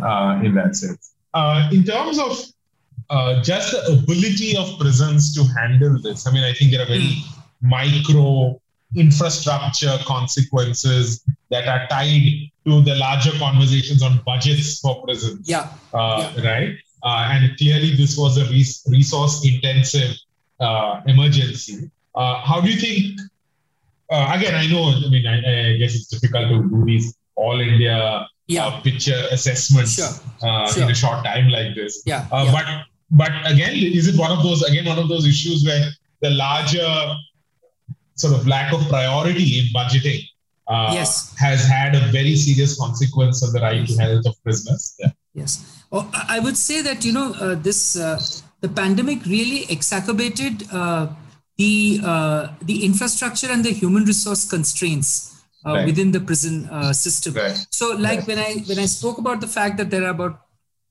Speaker 3: uh, in that sense. Uh, in terms of uh, just the ability of prisons to handle this, I mean, I think there are very mm. micro infrastructure consequences that are tied to the larger conversations on budgets for prisons.
Speaker 2: Yeah. Uh,
Speaker 3: yeah. Right. Uh, and clearly, this was a resource intensive uh, emergency. Uh, how do you think? Uh, again, I know, I mean, I, I, guess it's difficult to do these all India uh, yeah. picture assessments
Speaker 2: sure. Sure.
Speaker 3: in a short time like this.
Speaker 2: Yeah. yeah.
Speaker 3: But but again, is it one of those again one of those issues where the larger sort of lack of priority in budgeting uh,
Speaker 2: yes.
Speaker 3: has had a very serious consequence on the right to health of prisoners. Yeah.
Speaker 2: Yes. Oh, I would say that, you know, uh, this, uh, the pandemic really exacerbated uh, the, uh, the infrastructure and the human resource constraints uh, right. within the prison system. Right. So like right. when I, when I spoke about the fact that there are about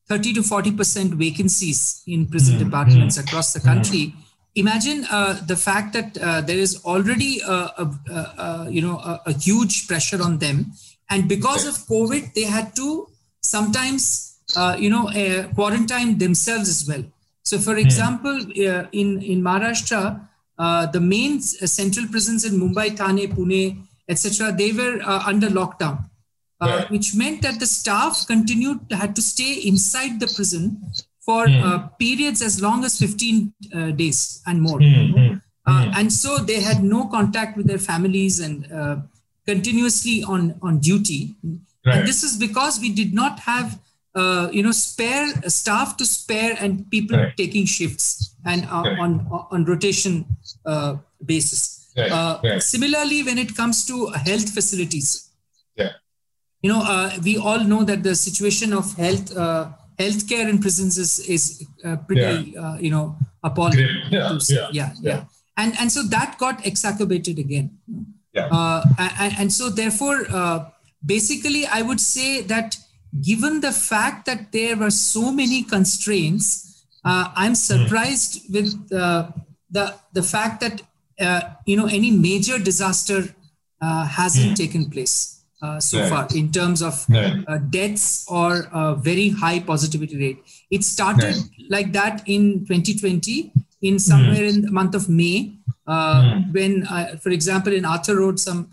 Speaker 2: 30 to 40% vacancies in prison mm, departments mm, across the country, mm imagine uh, the fact that uh, there is already a, a, a you know a, a, huge pressure on them and because of covid they had to sometimes uh, you know uh, quarantine themselves as well so for hmm. example uh, in in maharashtra uh, the main central prisons in mumbai thane pune etc., they were uh, under lockdown, uh, right. which meant that the staff continued to had to stay inside the prison for mm. periods as long as 15 uh, days and more. Mm. and so they had no contact with their families and continuously on, on duty. Right. And this is because we did not have uh, you know spare staff to spare and people right. taking shifts and uh, right. on on rotation uh, basis uh, similarly when it comes to health facilities
Speaker 3: yeah
Speaker 2: you know uh, we all know that the situation of health uh, healthcare in prisons is is pretty yeah. you know appalling
Speaker 3: yeah.
Speaker 2: Yeah. yeah. yeah and and so that got exacerbated again
Speaker 3: yeah.
Speaker 2: and, and so therefore basically i would say that given the fact that there were so many constraints, uh, I'm surprised with uh, the the fact that uh, you know any major disaster uh, hasn't mm. taken place uh, so right. far in terms of right. Uh, deaths or a very high positivity rate. It started right. like that in 2020, in somewhere mm. in the month of May, mm. when, for example, in Arthur Road, some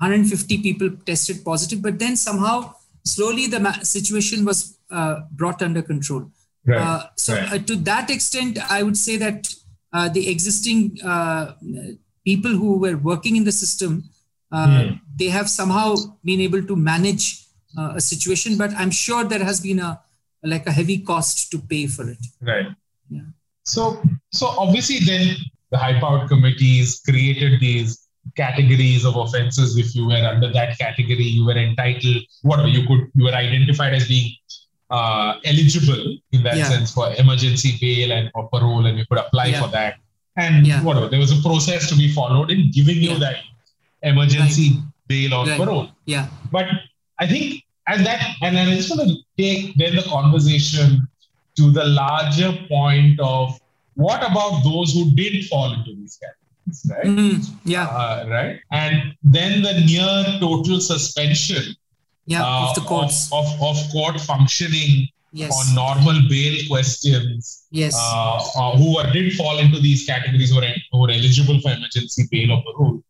Speaker 2: 150 people tested positive, but then somehow slowly the situation was uh, brought under control. Uh, so. Uh, to that extent, I would say that uh, the existing uh, people who were working in the system, mm. They have somehow been able to manage a situation. But I'm sure there has been a like a heavy cost to pay for it.
Speaker 3: Right. Yeah. So so obviously then the high powered committees created these categories of offenses if you were under that category you were entitled whatever you could you were identified as being uh, eligible in that yeah. sense for emergency bail and or parole and you could apply yeah. for that and yeah. whatever there was a process to be followed in giving you that emergency right. Bail or right. parole
Speaker 2: yeah
Speaker 3: but i think and that and i just want to take then the conversation to the larger point of what about those who did fall into these categories right?
Speaker 2: Mm, yeah.
Speaker 3: Uh, right. And then the near total suspension
Speaker 2: yeah, uh, of the courts.
Speaker 3: Of, of, of court functioning yes. on normal bail questions.
Speaker 2: Yes.
Speaker 3: Uh, uh who are, did fall into these categories who were, who were eligible for emergency bail or parole.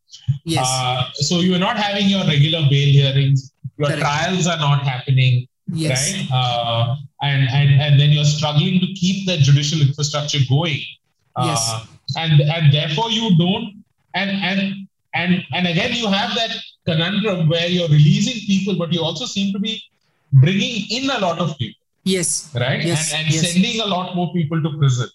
Speaker 2: Yes. Uh,
Speaker 3: so you are not having your regular bail hearings. Your Correct. trials are not happening.
Speaker 2: Yes.
Speaker 3: Right. Uh, and, and, and then you're struggling to keep the judicial infrastructure going.
Speaker 2: Yes
Speaker 3: and and therefore you don't and and and and again you have that conundrum where you're releasing people but you also seem to be bringing in a lot of people
Speaker 2: yes
Speaker 3: right
Speaker 2: yes,
Speaker 3: and, and
Speaker 2: yes.
Speaker 3: sending a lot more people to prison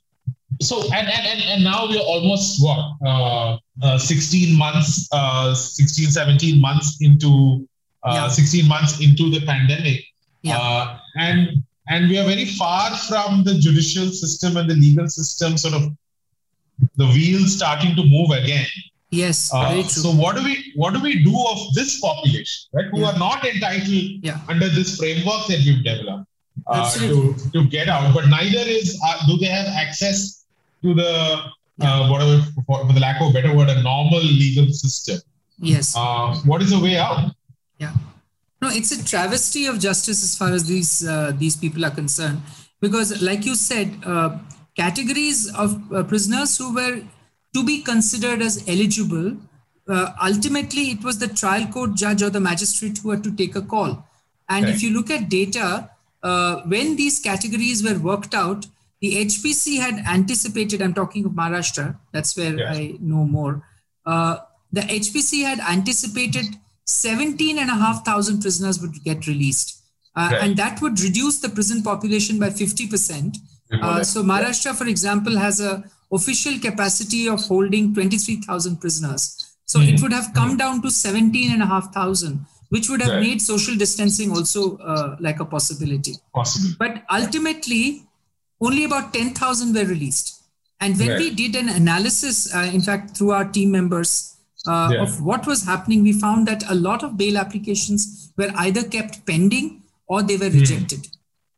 Speaker 3: so and and and, and now we're almost what uh, uh, 16 months uh, 16 17 months into uh, yeah. 16 months into the pandemic
Speaker 2: yeah.
Speaker 3: Uh, and and we are very far from the judicial system and the legal system sort of the wheels starting to move again.
Speaker 2: Yes, uh,
Speaker 3: So what do we what do we do of this population, right? Who yeah. are not entitled
Speaker 2: yeah.
Speaker 3: under this framework that we've developed uh, to to get out, but neither is uh, do they have access to the. Uh, whatever for, for, the lack of a better word, a normal legal system.
Speaker 2: Yes.
Speaker 3: Uh, what is the way out?
Speaker 2: Yeah. No, it's a travesty of justice as far as these uh, these people are concerned, because like you said categories of uh, prisoners who were to be considered as eligible. Uh, ultimately, it was the trial court judge or the magistrate who had to take a call. And okay. if you look at data, uh, when these categories were worked out, the HPC had anticipated, I'm talking of Maharashtra, that's where yes. I know more. Uh, the HPC had anticipated 17,500 prisoners would get released. Uh, okay. And that would reduce the prison population by 50%. Uh, so Maharashtra, for example, has a official capacity of holding 23,000 prisoners. So mm-hmm. it would have come mm-hmm. down to 17,500, which would have right. made social distancing also uh, like a possibility.
Speaker 3: Possible.
Speaker 2: But ultimately, only about 10,000 were released. And when right. we did an analysis, uh, in fact, through our team members, uh, yeah. of what was happening, we found that a lot of bail applications were either kept pending or they were mm-hmm. rejected. Mm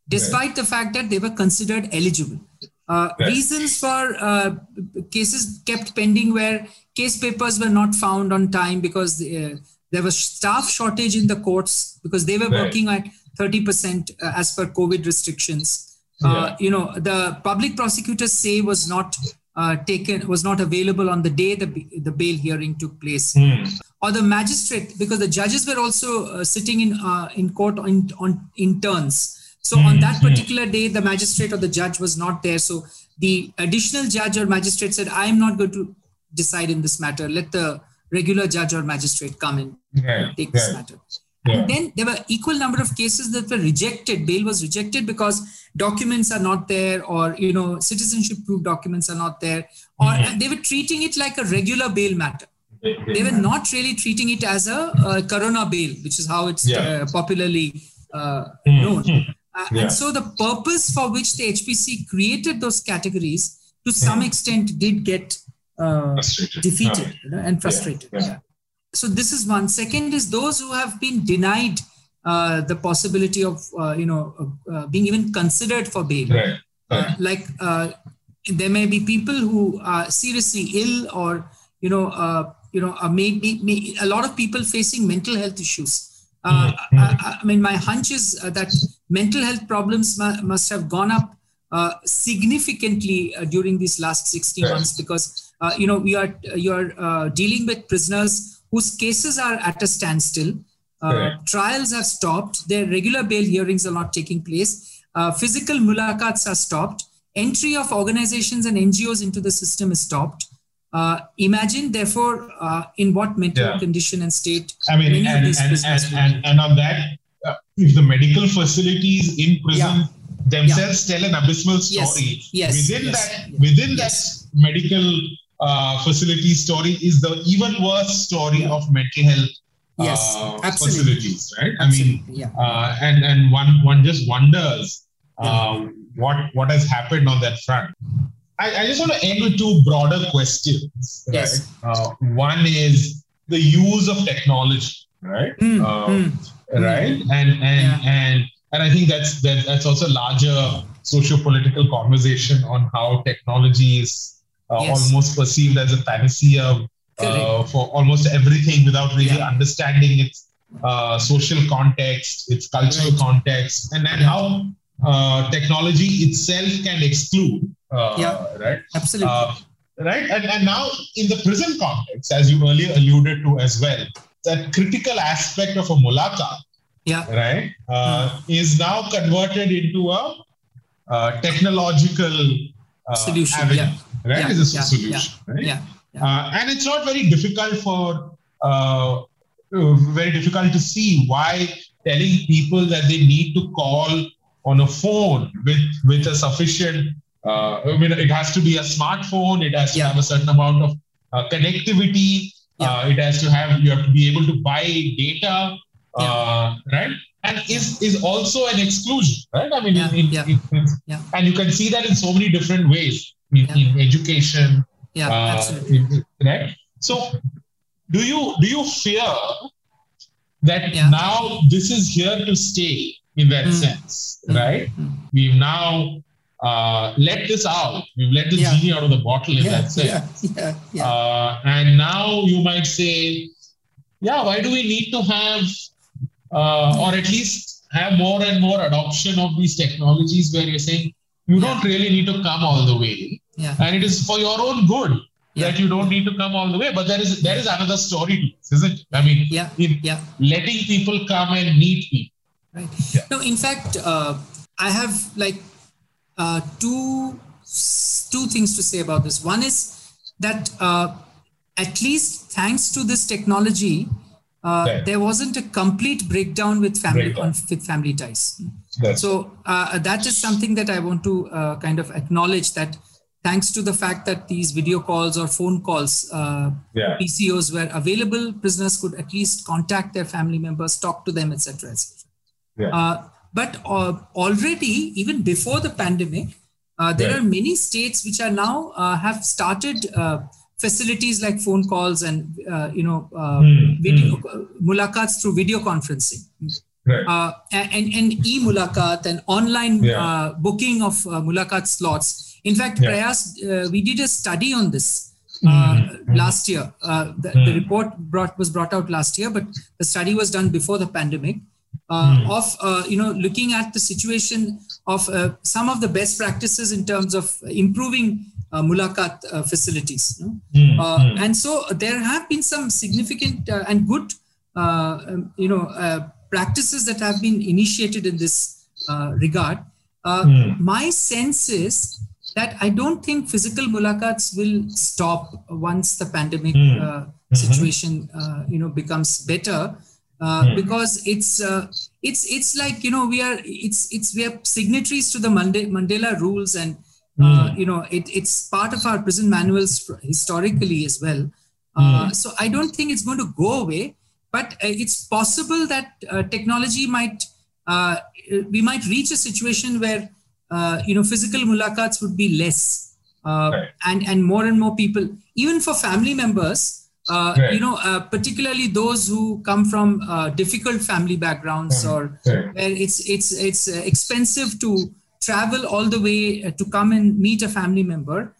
Speaker 2: despite the fact that they were considered eligible. Uh, reasons for uh, cases kept pending where case papers were not found on time because uh, there was staff shortage in the courts because they were right. working at 30% uh, as per COVID restrictions. Uh, yeah. You know, the public prosecutors say was not uh, taken was not available on the day the the bail hearing took place, mm. or the magistrate because the judges were also uh, sitting in uh, in court in, on in turns. So mm. on that particular day, the magistrate or the judge was not there. So the additional judge or magistrate said, "I am not going to decide in this matter. Let the regular judge or magistrate come in yeah, take this matter." Yeah. And then there were equal number of cases that were rejected. Bail was rejected because documents are not there, or you know, citizenship proof documents are not there, or mm-hmm. they were treating it like a regular bail matter. They were not really treating it as a, a corona bail, which is how it's yeah. uh, popularly uh, mm-hmm. known. Uh, yeah. And so the purpose for which the HPC created those categories to some mm-hmm. extent did get uh, defeated you know, and frustrated. So this is one. Second is those who have been denied uh, the possibility of uh, you know uh, being even considered for bail. Right. Right. like there may be people who are seriously ill or you know you know maybe may, a lot of people facing mental health issues uh, mm-hmm. I, I, mean, my hunch is uh, that mental health problems mu- must have gone up uh, significantly uh, during these last 60 yes. months because uh, you know we are you're uh, dealing with prisoners whose cases are at a standstill. Trials have stopped. Their regular bail hearings are not taking place. physical mulakats are stopped. Entry of organizations and NGOs into the system is stopped. Uh, imagine, therefore, uh, in what mental yeah. condition and state.
Speaker 3: I mean, and, and, and, and, on that, uh, if the medical facilities in prison yeah. themselves yeah. tell an abysmal story,
Speaker 2: yes. Yes.
Speaker 3: within
Speaker 2: yes.
Speaker 3: that, within that medical uh, facility story is the even worse story of mental health.
Speaker 2: Yes,
Speaker 3: uh, facilities, right? Absolutely. I mean, yeah. Uh, and and one one just wonders what what has happened on that front. I, I, just want to end with two broader questions.
Speaker 2: Yes.
Speaker 3: Uh, one is the use of technology, right? Mm, mm, right, mm. and and yeah. and and I think that's that, that's also a larger socio-political conversation on how technology is uh, yes. almost perceived as a panacea uh, for almost everything without really yeah. understanding its uh, social context, its cultural right. context, and then how uh, technology itself can exclude. Uh, yeah, right.
Speaker 2: Absolutely. Uh,
Speaker 3: right, and, and now in the prison context, as you earlier alluded to as well, that critical aspect of a mulakat,
Speaker 2: yeah,
Speaker 3: right, uh, is now converted into a uh, technological
Speaker 2: solution. Avenue, yeah,
Speaker 3: right,
Speaker 2: yeah,
Speaker 3: is a
Speaker 2: yeah,
Speaker 3: solution,
Speaker 2: yeah, right? Yeah.
Speaker 3: yeah. and it's not very difficult for very difficult to see why telling people that they need to call on a phone with with a sufficient uh, I mean, it has to be a smartphone. It has to yeah. have a certain amount of uh, connectivity. Yeah. Uh, it has to have you have to be able to buy data, yeah. Uh, right? And is is also an exclusion, right? I mean, in, in, in, yeah. and you can see that in so many different ways in, in education.
Speaker 2: Yeah, uh, absolutely.
Speaker 3: right. So, do you do you fear that now this is here to stay? in that mm. sense, mm. right? Mm. We've now uh, let this out. We've let the yeah. genie out of the bottle in yeah, that sense. [laughs] Yeah, yeah, uh, and now you might say, yeah, why do we need to have, uh, or at least have more and more adoption of these technologies where you're saying you don't really need to come all the way.
Speaker 2: Yeah.
Speaker 3: And it is for your own good that you don't need to come all the way. But there is there is another story to this, isn't it? I mean,
Speaker 2: yeah, yeah.
Speaker 3: letting people come and meet people
Speaker 2: right yeah. no in fact uh, i have like uh, two two things to say about this one is that uh, at least thanks to this technology uh, there wasn't a complete breakdown with family breakdown. on, with family ties That's so uh, that is something that i want to uh, kind of acknowledge that thanks to the fact that these video calls or phone calls yeah. pcos were available prisoners could at least contact their family members talk to them etc etc
Speaker 3: yeah. Uh,
Speaker 2: but uh, already, even before the pandemic, uh, there are many states which are now have started facilities like phone calls and you know mm, video mm. mulakats through video conferencing. Right. Uh, and, and e-mulakat and online yeah. uh, booking of uh, mulakat slots. In fact, yeah. Prayas, we did a study on this mm-hmm. last year. The, the, hmm. report brought was brought out last year, but the study was done before the pandemic mm. of uh, you know looking at the situation of uh, some of the best practices in terms of improving uh, mulakat uh, facilities. Mm-hmm. And so there have been some significant and good, um, you know, practices that have been initiated in this regard. Mm. My sense is that I don't think physical mulakats will stop once the pandemic mm. uh, mm-hmm. situation, uh, you know, becomes better, uh, mm. because it's uh, it's it's like you know we are it's it's we are signatories to the Mandela rules and uh, mm. you know it, it's part of our prison manuals historically as well. Uh, mm. so I don't think it's going to go away, but it's possible that technology might we might reach a situation where uh, you know, physical mulakats would be less. Uh, right. and, and more and more people, even for family members, uh, right. you know, uh, particularly those who come from uh, difficult family backgrounds mm-hmm. or right. where it's, it's, it's uh, expensive to travel all the way to come and meet a family member,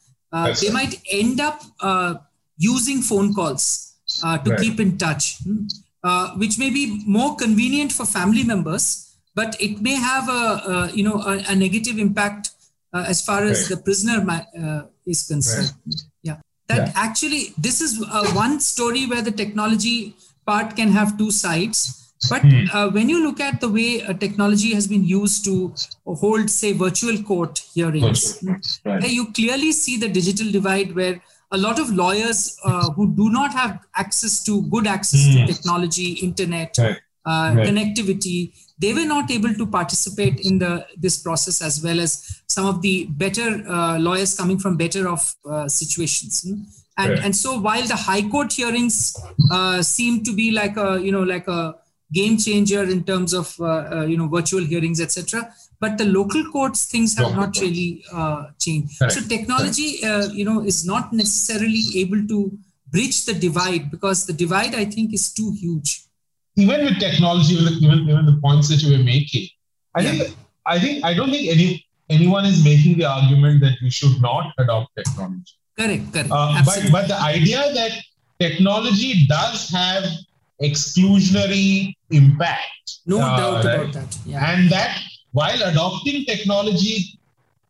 Speaker 2: they might end up using phone calls to keep in touch, hmm, which may be more convenient for family members but it may have a, a you know a, a negative impact uh, as far as right. the prisoner uh, is concerned. Right. Yeah, that yeah. actually this is uh, one story where the technology part can have two sides. But hmm. Uh, when you look at the way uh, technology has been used to hold, say, virtual court hearings, right. you clearly see the digital divide where a lot of lawyers uh, who do not have access to good access to hmm. technology, internet, right. connectivity, they were not able to participate in the this process as well as some of the better uh, lawyers coming from better off uh, situations hmm? and right. and so while the high court hearings uh, seem to be like a you know like a game changer in terms of uh, uh, you know virtual hearings etc but the local courts things have local not courts. really uh, changed right. so technology you know is not necessarily able to bridge the divide because the divide i think is too huge
Speaker 3: even with technology, even, even the points that you were making, I yeah. think I think I don't think any anyone is making the argument that we should not adopt technology.
Speaker 2: Correct, correct. Uh,
Speaker 3: but but the idea that technology does have exclusionary impact.
Speaker 2: No uh, doubt right? about that.
Speaker 3: Yeah. And that while adopting technology,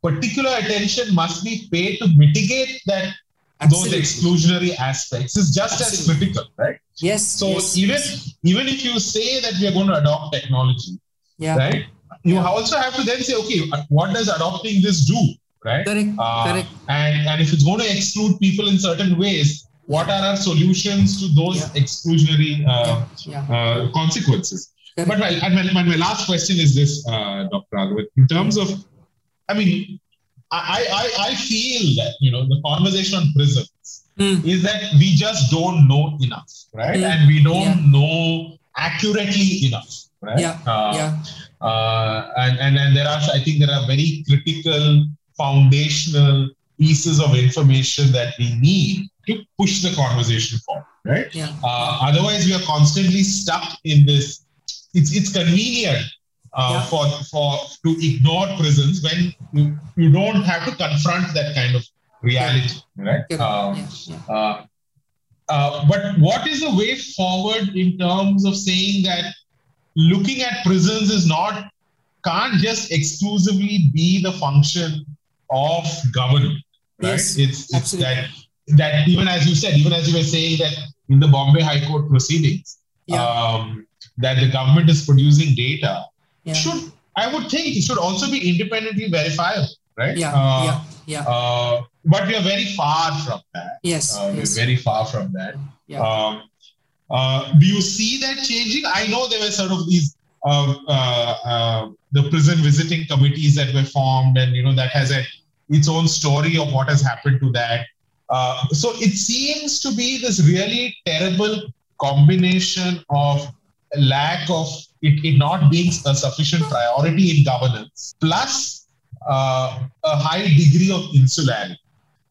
Speaker 3: particular attention must be paid to mitigate that Absolutely. those exclusionary aspects is just Absolutely. as critical, right?
Speaker 2: Yes.
Speaker 3: So
Speaker 2: yes.
Speaker 3: even even if you say that we are going to adopt technology, yeah. right? You yeah. also have to then say, okay, what does adopting this do, right?
Speaker 2: Correct. Uh, Correct.
Speaker 3: And and if it's going to exclude people in certain ways, what are our solutions to those yeah. exclusionary uh, yeah. Uh, consequences? Correct. But my, and my, my, last question is this, uh, Dr. Raghavan, in terms of, I mean, I, I, I feel that, you know, the conversation on prisons mm. is that we just don't know enough, right? Mm. And we don't yeah. know accurately enough, right?
Speaker 2: Yeah. Uh, yeah.
Speaker 3: Uh, and, and, and there are, I think there are very critical foundational pieces of information that we need to push the conversation forward, right?
Speaker 2: Yeah.
Speaker 3: Uh, otherwise, we are constantly stuck in this. It's, it's convenient uh, yeah. for for to ignore prisons when you, you don't have to confront that kind of reality, right? Yeah. Um, yeah. Uh, uh, but what is the way forward in terms of saying that looking at prisons is not can't just exclusively be the function of government, right?
Speaker 2: Yes,
Speaker 3: it's, it's that that even as you said, even as you were saying that in the Bombay High Court proceedings, yeah. um, that the government is producing data yeah. should I would think it should also be independently verifiable, right?
Speaker 2: Yeah, uh, yeah, yeah.
Speaker 3: Uh, but we are very far from that.
Speaker 2: Yes,
Speaker 3: uh,
Speaker 2: yes.
Speaker 3: we're very far from that.
Speaker 2: Yeah. Um,
Speaker 3: uh, do you see that changing? I know there were sort of these uh, uh, the prison visiting committees that were formed, and you know that has a its own story of what has happened to that. So it seems to be this really terrible combination of lack of it, it not being a sufficient priority in governance, plus uh, a high degree of insularity.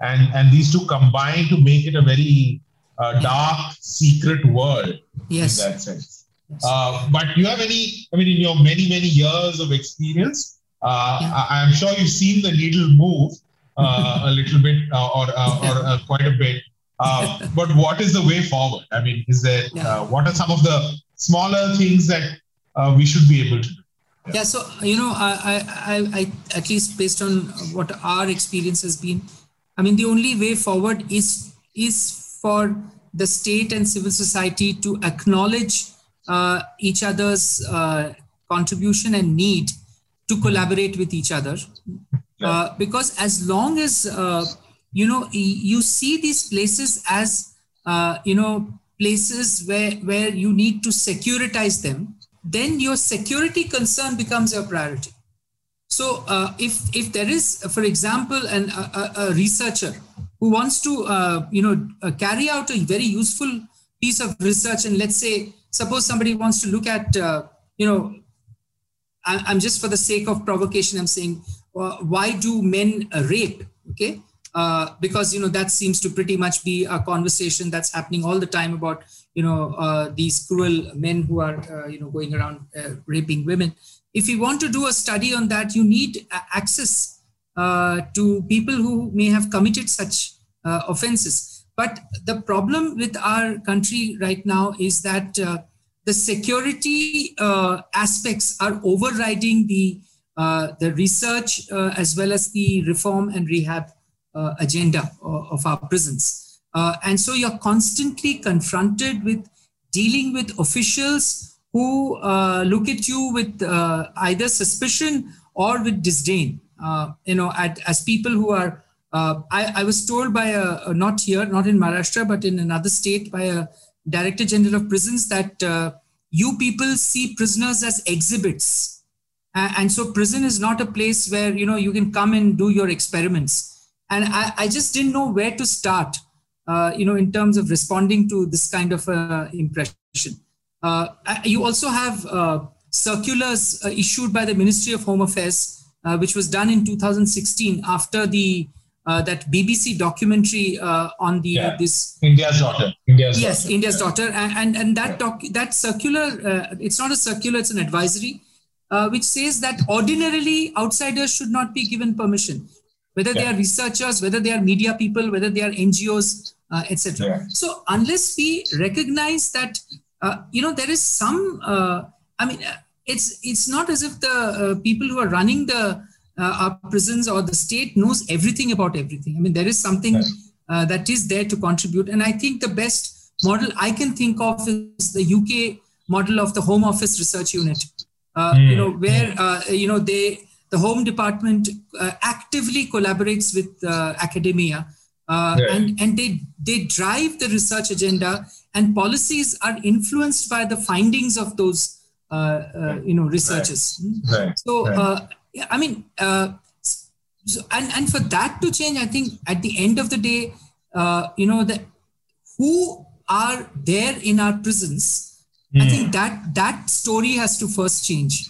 Speaker 3: And, and these two combine to make it a very uh, dark, secret world
Speaker 2: yes.
Speaker 3: in that sense. Yes. Uh, but you have any, I mean, in your many, many years of experience, uh, yeah. I, am sure you've seen the needle move uh, a little bit uh, or, or quite a bit. but what is the way forward? I mean, is there, what are some of the smaller things that uh, we should be able to do.
Speaker 2: Yeah. yeah so you know, I, I, I, at least based on what our experience has been, I mean, the only way forward is is for the state and civil society to acknowledge uh, each other's uh, contribution and need to collaborate with each other. Uh, because as long as uh, you know you see these places as uh, you know places where where you need to securitize them, then your security concern becomes your priority. So uh, if if there is, for example, an, a, a researcher who wants to uh, you know carry out a very useful piece of research, and let's say suppose somebody wants to look at uh, you know I, am just for the sake of provocation, I'm saying why do men rape? Okay. Uh, because you know that seems to pretty much be a conversation that's happening all the time about you know uh, these cruel men who are uh, you know going around uh, raping women if you want to do a study on that, you need access uh, to people who may have committed such uh, offenses. But the problem with our country right now is that uh, the security uh, aspects are overriding the uh, the research uh, as well as the reform and rehab agenda of our prisons. and so you're constantly confronted with dealing with officials who uh, look at you with uh, either suspicion or with disdain. Uh, you know, at, as people who are, uh, I, I, was told by a, not here, not in Maharashtra, but in another state, by a director general of prisons that uh, you people see prisoners as exhibits. And so prison is not a place where, you know, you can come and do your experiments. And I, I just didn't know where to start, uh, you know, in terms of responding to this kind of impression. Uh, you also have uh, circulars uh, issued by the Ministry of Home Affairs, which was done in 2016 after the uh, that BBC documentary uh, on the
Speaker 3: yeah.
Speaker 2: this
Speaker 3: India's daughter. India's
Speaker 2: yes,
Speaker 3: daughter.
Speaker 2: India's daughter, and and, and that doc that circular. Uh, it's not a circular; it's an advisory, which says that ordinarily outsiders should not be given permission, whether yeah. they are researchers, whether they are media people, whether they are NGOs, etc. Yeah. So unless we recognize that uh, you know there is some uh, i mean uh, it's it's not as if the uh, people who are running the uh, our prisons or the state knows everything about everything i mean there is something uh, that is there to contribute and i think the best model i can think of is the uk model of the home office research unit mm. you know where you know they the home department actively collaborates with academia yeah. and and they they drive the research agenda and policies are influenced by the findings of those uh, uh, you know researchers
Speaker 3: right. Right.
Speaker 2: so uh, i mean uh, so, and, and for that to change i think at the end of the day uh, you know that who are there in our prisons mm. i think that that story has to first change.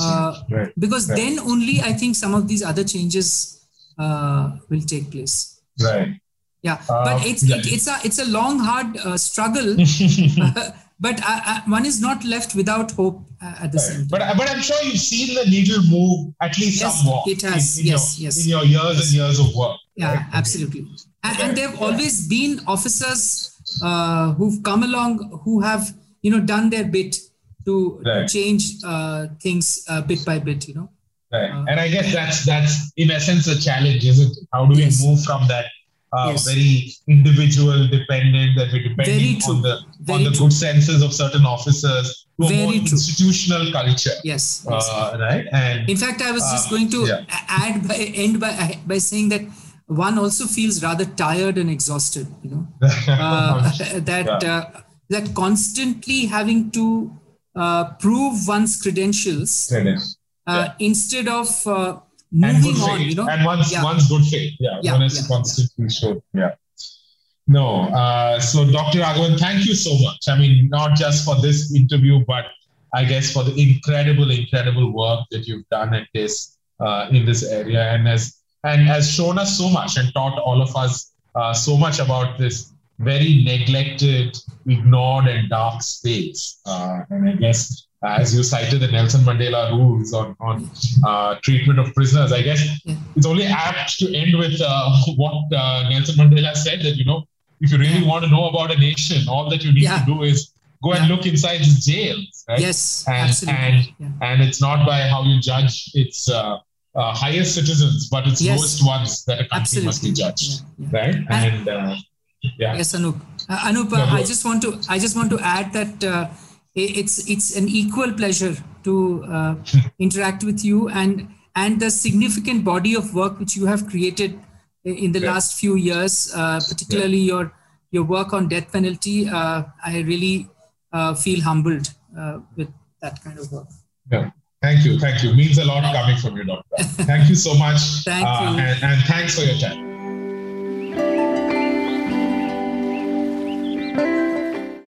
Speaker 2: Uh, right. because then only i think some of these other changes will take place.
Speaker 3: Right.
Speaker 2: Yeah. Uh, but it's yeah. It, it's a it's a long hard uh, struggle. [laughs] [laughs] But one is not left without hope uh, at the right. same time.
Speaker 3: but but i'm sure you've seen the needle move at least
Speaker 2: yes,
Speaker 3: somewhat
Speaker 2: it has. in, in yes
Speaker 3: your,
Speaker 2: yes.
Speaker 3: in your years yes. and years of work.
Speaker 2: Yeah right? absolutely. And, and there have always been officers uh, who've come along who have you know done their bit to, right. to change uh, things uh, bit by bit you know
Speaker 3: right and i guess that's that's in essence a challenge isn't it how do we move from that uh, yes. very individual dependent that we're depending on the very on the true. good senses of certain officers to very a more true. institutional culture
Speaker 2: yes,
Speaker 3: uh, yes. right and
Speaker 2: in fact i was just uh, going to yeah. add by end by by saying that one also feels rather tired and exhausted you know [laughs] uh, [laughs] that yeah. Uh, that constantly having to prove one's credentials yeah. instead of moving on, faith. you know.
Speaker 3: And one's yeah. one's good faith. Yeah, yeah one is yeah, constantly yeah. Yeah. No, uh, so Dr. Raghavan, thank you so much. I mean, not just for this interview, but I guess for the incredible, incredible work that you've done at this uh, in this area, and has and has shown us so much and taught all of us uh, so much about this very neglected, ignored, and dark space. Uh, and I guess as you cited the Nelson Mandela rules on, on uh, treatment of prisoners, I guess yeah. it's only apt to end with uh, what uh, Nelson Mandela said that, you know, if you really want to know about a nation, all that you need yeah. to do is go and look inside its jails, right?
Speaker 2: Yes,
Speaker 3: and,
Speaker 2: absolutely.
Speaker 3: And, and it's not by how you judge its uh, uh, highest citizens, but it's yes. lowest ones that a country Absolutely. must be judged, right? And, uh, yeah.
Speaker 2: Yes, Anup. Uh, Anup, no, I just want to I just want to add that uh, it's it's an equal pleasure to uh, interact with you and and the significant body of work which you have created in the yeah. last few years, uh, particularly yeah. your your work on death penalty. Uh, I really uh, feel humbled with that kind of work.
Speaker 3: Yeah. Thank you. Thank you. Means a lot coming from you, doctor. [laughs] Thank you so much.
Speaker 2: Thank you.
Speaker 3: And, and thanks for your time.